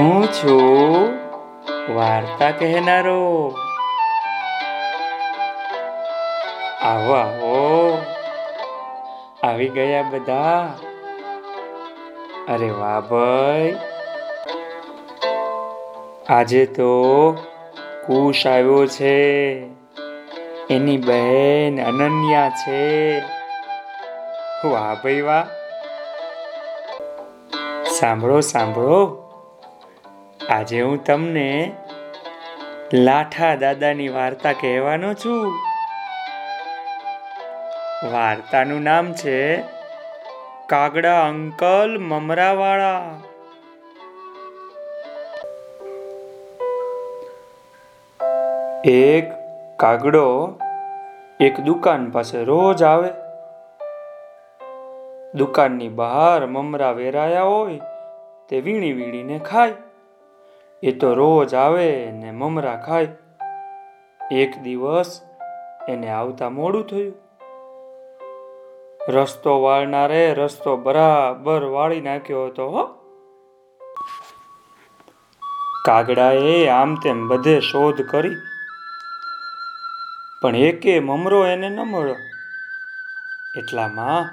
હું છું વાર્તા કહેનારો. આવો આવો. આવી ગયા બધા. અરે વાહ ભાઈ. આજે તો કુશ આવ્યો છે. એની બહેન અનન્યા છે. વાહ ભાઈ, વાહ. સાંભળો સાંભળો. આજે હું તમને લાઠા દાદાની વાર્તા કહેવાનો છું. વાર્તાનું નામ છે કાગડા અંકલ મમરાવાળા. એક કાગડો એક દુકાન પાસે રોજ આવે. દુકાનની બહાર મમરા વેરાયા હોય તે વીણી વીણીને ખાય. એ તો રોજ આવે ને મમરા ખાય. એક દિવસ એને આવતા મોડું થયું. રસ્તો વાળનારે રસ્તો બરાબર વાળી નાખ્યો હતો, હો. કાગડાએ આમ તેમ બધે શોધ કરી. પણ એકે મમરો એને ન મળ્યો. એટલામાં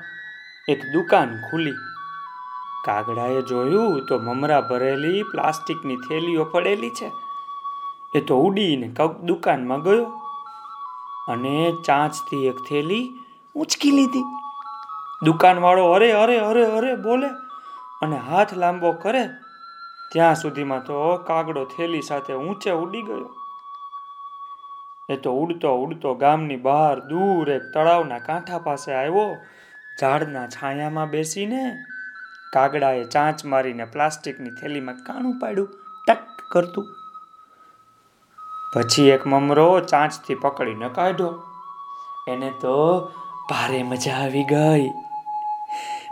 એક દુકાન ખુલી. કાગડાએ જોયું તો મમરા ભરેલી પ્લાસ્ટિકની થેલીઓ પડેલી છે. એ તો ઉડીને કક દુકાનમાં ગયો અને ચાંચથી એક થેલી ઉંચકી લીધી. દુકાનવાળો અરે અરે અરે અરે બોલે અને હાથ લાંબો કરે. ત્યાં સુધીમાં તો કાગડો થેલી સાથે ઊંચે ઉડી ગયો. એ તો ઉડતો ઉડતો ગામની બહાર દૂર એક તળાવના કાંઠા પાસે આવ્યો. ઝાડના છાયામાં બેસીને કાગડાએ ચાંચ મારીને પ્લાસ્ટિકની થેલીમાં કાણું પાડ્યું, ટક કરતું. પછી એક મમરો ચાંચથી પકડીને કાઢ્યો. એને તો ભારે મજા આવી ગઈ.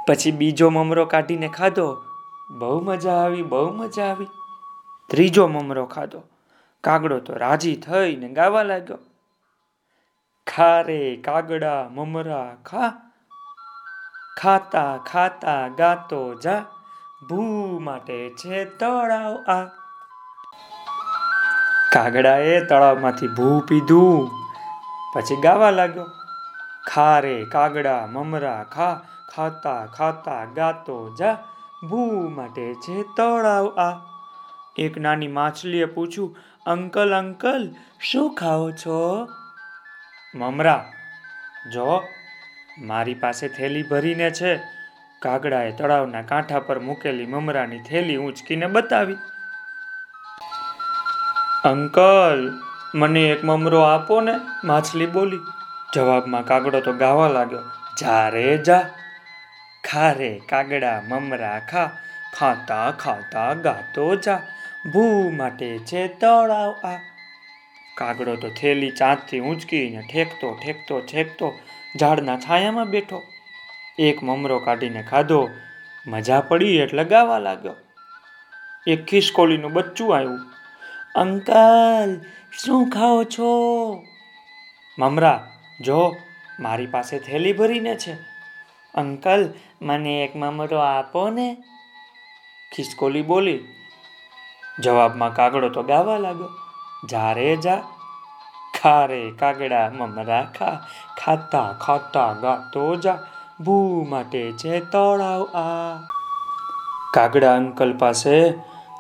પછી બીજો મમરો કાઢીને ખાધો. બહુ મજા આવી, બહુ મજા આવી. ત્રીજો મમરો ખાધો. કાગડો તો રાજી થઈને ગાવા લાગ્યો. ખા રે કાગડા, મમરા, ખા. ખાતા ખાતા ગાતો જા, ભૂ માટે છે તળાવ આ. કાગડાએ તળાવમાંથી ભૂ પીધું, પછી ગાવા લાગ્યો. ખારે કાગડા, મમરા, ખા, ખાતા ખાતા ગાતો જા, ભૂ માટે છે તળાવ આ. એક નાની માછલીએ પૂછ્યું, અંકલ અંકલ, શું ખાઓ છો? મમરા. જો મારી પાસે થેલી ભરીને છે. કાગડાએ તળાવના કાંઠા પર મૂકેલી મમરાની થેલી ઊંચકીને બતાવી. અંકલ, મને એક મમરો આપો ને, માછલી બોલી. જવાબમાં કાગડો તો ગાવા લાગ્યો. જા રે જા. ખા રે કાગડા, મમરા ખા, ખાતા ખાતા ગાતો જા. ભૂ માટે છે તળાવ આ. કાગડો તો થેલી ચાંદથી ઊંચકીને ઠેકતો ઠેકતો ઠેકતો ઝાડના છાયામાં બેઠો. એક મમરો કાઢીને ખાધો. મજા પડી એટલે ગાવા લાગ્યો. એક ખિસકોલીનું બચ્ચું આવ્યું અંકલ, શું ખાઓ છો? મમરા, જો, મારી પાસે થેલી ભરીને છે. અંકલ, મને એક મમરો આપો ને. ખિસકોલી બોલી. જવાબમાં કાગડો તો ગાવા લાગ્યો. જા રે, જા. ખા રે કાગડા મમરા ખા ખાતા ખાતા ગાતો જા ભૂ માટે છે તળાવ આ કાગડા અંકલ પાસે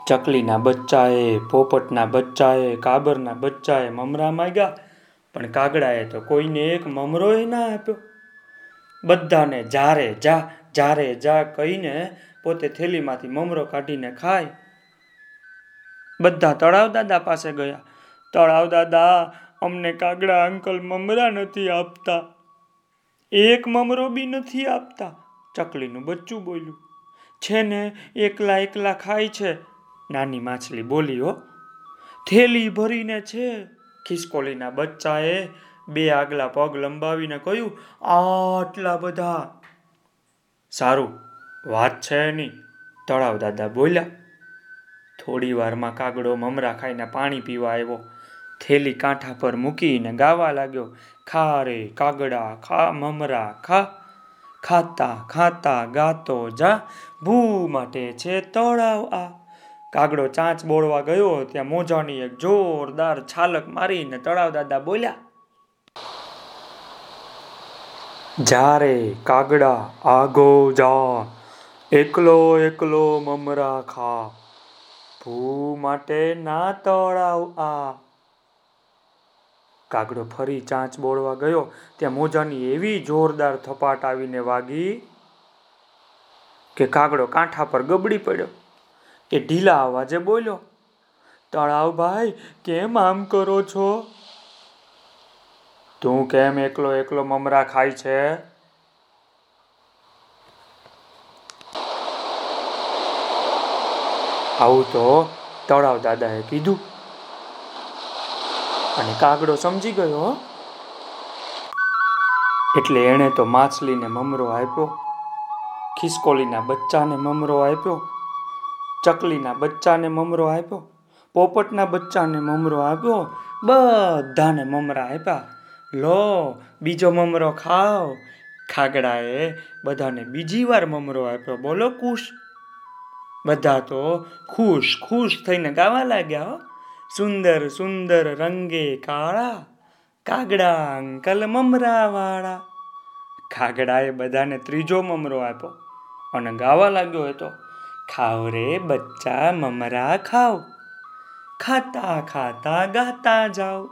ચકલીના બચ્ચાએ પોપટના બચ્ચાએ કાબરના બચ્ચાએ મમરા માંગ્યા પણ કાગડાએ તો કોઈને એક મમરોય ના આપ્યો. બધાને જારે જા જારે જા કહીને પોતે થેલીમાંથી મમરો કાઢીને ખાય. બધા તળાવ દાદા પાસે ગયા. તળાવ દાદા અમને કાગડા અંકલ મમરા નથી આપતા. એક મમરો બી નથી આપતા. ચકલીનું બચ્ચું બોલ્યું. છે ને, એકલા એકલા ખાય છે. નાની માછલી બોલી, હો. થેલી ભરીને છે. ખિસકોલીના બચ્ચાએ બે આગલા પગ લંબાવીને કહ્યું, આટલા બધા. સારું, વાત છે નહીં તળાવ દાદા બોલ્યા. થોડી વારમાં કાગડો મમરા ખાઈને પાણી પીવા આવ્યો. થેલી કાંઠા પર મૂકીને ગાવા લાગ્યો, ખા રે કાગડા, ખા મમરા, ખા, ખાતા ખાતા ગાતો જા, ભૂ માટે છે તળાવ આ. કાગડો ચાંચ બોળવા ગયો, ત્યાં મોજાની એક જોરદાર છાલક મારીને તળાવ દાદા બોલ્યા જ્યારે કાગડા, આગો જા, એકલો એકલો મમરા ખા, ભૂ માટે ના તળાવ આ. કાગડો ફરી ચાંચ બોળવા ગયો. ત્યાં મોજાની એવી જોરદાર થપાટ આવીને વાગી કે કાગડો કાંઠા પર ગબડી પડ્યો. એ ઢીલા અવાજે બોલ્યો, તળાવ ભાઈ, કેમ આમ કરો છો? તું કેમ એકલો એકલો મમરા ખાય છે? આવું તો તળાવ દાદાએ કીધું. અને કાગડો સમજી ગયો એટલે એણે તો માછલીને મમરો આપ્યો, ખિસકોલીના બચ્ચાને મમરો આપ્યો, ચકલીના બચ્ચાને મમરો આપ્યો, પોપટના બચ્ચાને મમરો આપ્યો, બધાને મમરા આપ્યા. લો, બીજો મમરો ખાઓ. ખાગડાએ બધાને બીજી વાર મમરો આપ્યો. બોલો કુશ બધા તો ખુશ ખુશ થઈને ગાવા લાગ્યા સુંદર સુંદર રંગે કાળા, કાગડા અંકલ મમરા વાળા કાગડાએ બધાને ત્રીજો મમરો આપ્યો અને ગાવા લાગ્યો હતો, ખાવ રે બચ્ચા, મમરા ખાવ. ખાતા ખાતા ગાતા જાઓ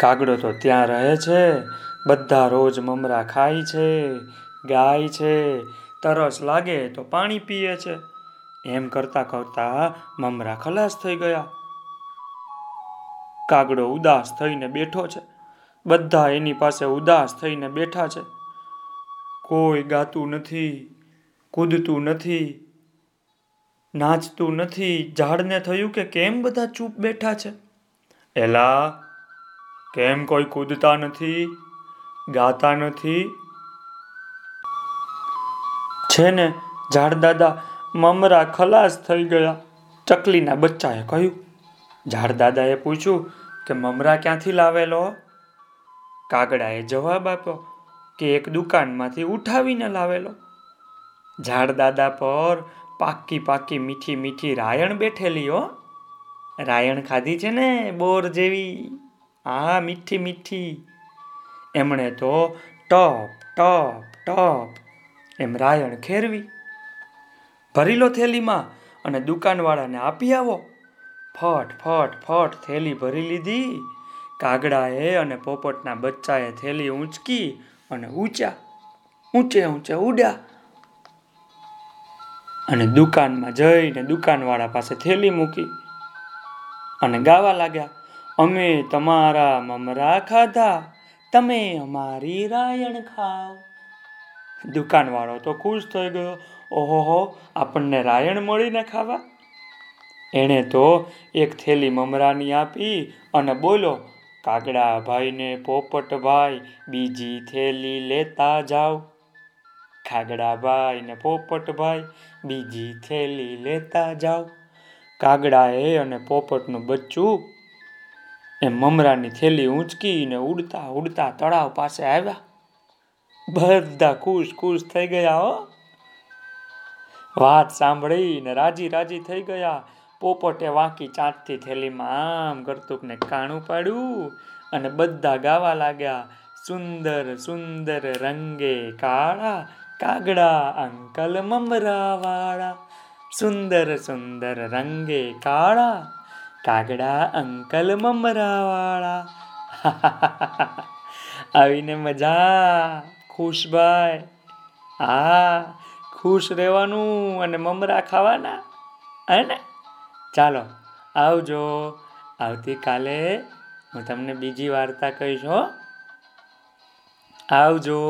કાગડો તો ત્યાં રહે છે, બધા રોજ મમરા ખાય છે, ગાય છે, તરસ લાગે તો પાણી પીએ છે. એમ કરતા કરતા મમરા ખલાસ થઈ ગયા. કાગડો ઉદાસ થઈને બેઠો છે. બધા એની પાસે ઉદાસ થઈને બેઠા છે. કોઈ ગાતું નથી, કૂદતું નથી, નાચતું નથી. ઝાડને થયું કે કેમ બધા ચૂપ બેઠા છે? એલા, કેમ કોઈ કૂદતા નથી, ગાતા નથી? છે ને, ઝાડ દાદા મમરા ખલાસ થઈ ગયા. ચકલીના બચ્ચાએ કહ્યું ઝાડ દાદાએ પૂછ્યું કે મમરા ક્યાંથી લાવેલો? કાગડાએ જવાબ આપ્યો કે એક દુકાનમાંથી ઉઠાવીને લાવેલો. ઝાડ દાદા પર પાકી પાકી મીઠી મીઠી રાયણ બેઠેલી હો. રાયણ ખાધી છે ને બોર જેવી? આ મીઠી મીઠી. એમણે તો ટપ ટપ ટપ એમ રાયણ ખેરવી ભરી લો થેલીમાં અને દુકાનવાળાને આપી આવો. ફટ ફટ ફટ, થેલી ભરી લીધી. કાગડાએ અને પોપટના બચ્ચાએ થેલી ઊંચકી અને ઊંચા ઊંચે ઊંચે ઉડ્યા. અને દુકાનમાં જઈને દુકાનવાળા પાસે થેલી મૂકી અને ગાવા લાગ્યા, અમે તમારા મમરા ખાધા, તમે અમારી રાયણ ખાવ. દુકાનવાળો તો ખુશ થઈ ગયો. ઓહો આપણને રાયણ મળીને ખાવા? એણે તો એક થેલી મમરાની આપી અને બોલો, કાગડા ભાઈને પોપટભાઈ, બીજી થેલી લેતા જાઓ. ખાગડાભાઈ ને પોપટભાઈ, બીજી થેલી લેતા જાઓ. કાગડાએ અને પોપટનું બચ્ચું? એ મમરાની થેલી ઊંચકીને ઉડતા ઉડતા તળાવ પાસે આવ્યા. બધા ખુશ ખુશ થઈ ગયા, હો. વાત સાંભળીને રાજી રાજી થઈ ગયા. પોપટે વાંકી ચાંચથી થેલીમાં આમ કરતુકને કાણું પાડ્યું અને બધા ગાવા લાગ્યા, સુંદર સુંદર રંગે કાળા, કાગડા અંકલ મમરા વાળા સુંદર સુંદર રંગે કાળા, કાગડા અંકલ મમરા વાળા આવીને મજા. ખુશભાઈ હા. ખુશ રહેવાનું અને મમરા ખાવાના, હે ને? ચાલો, આવજો. આવતીકાલે હું તમને બીજી વાર્તા કહીશ, હો. આવજો.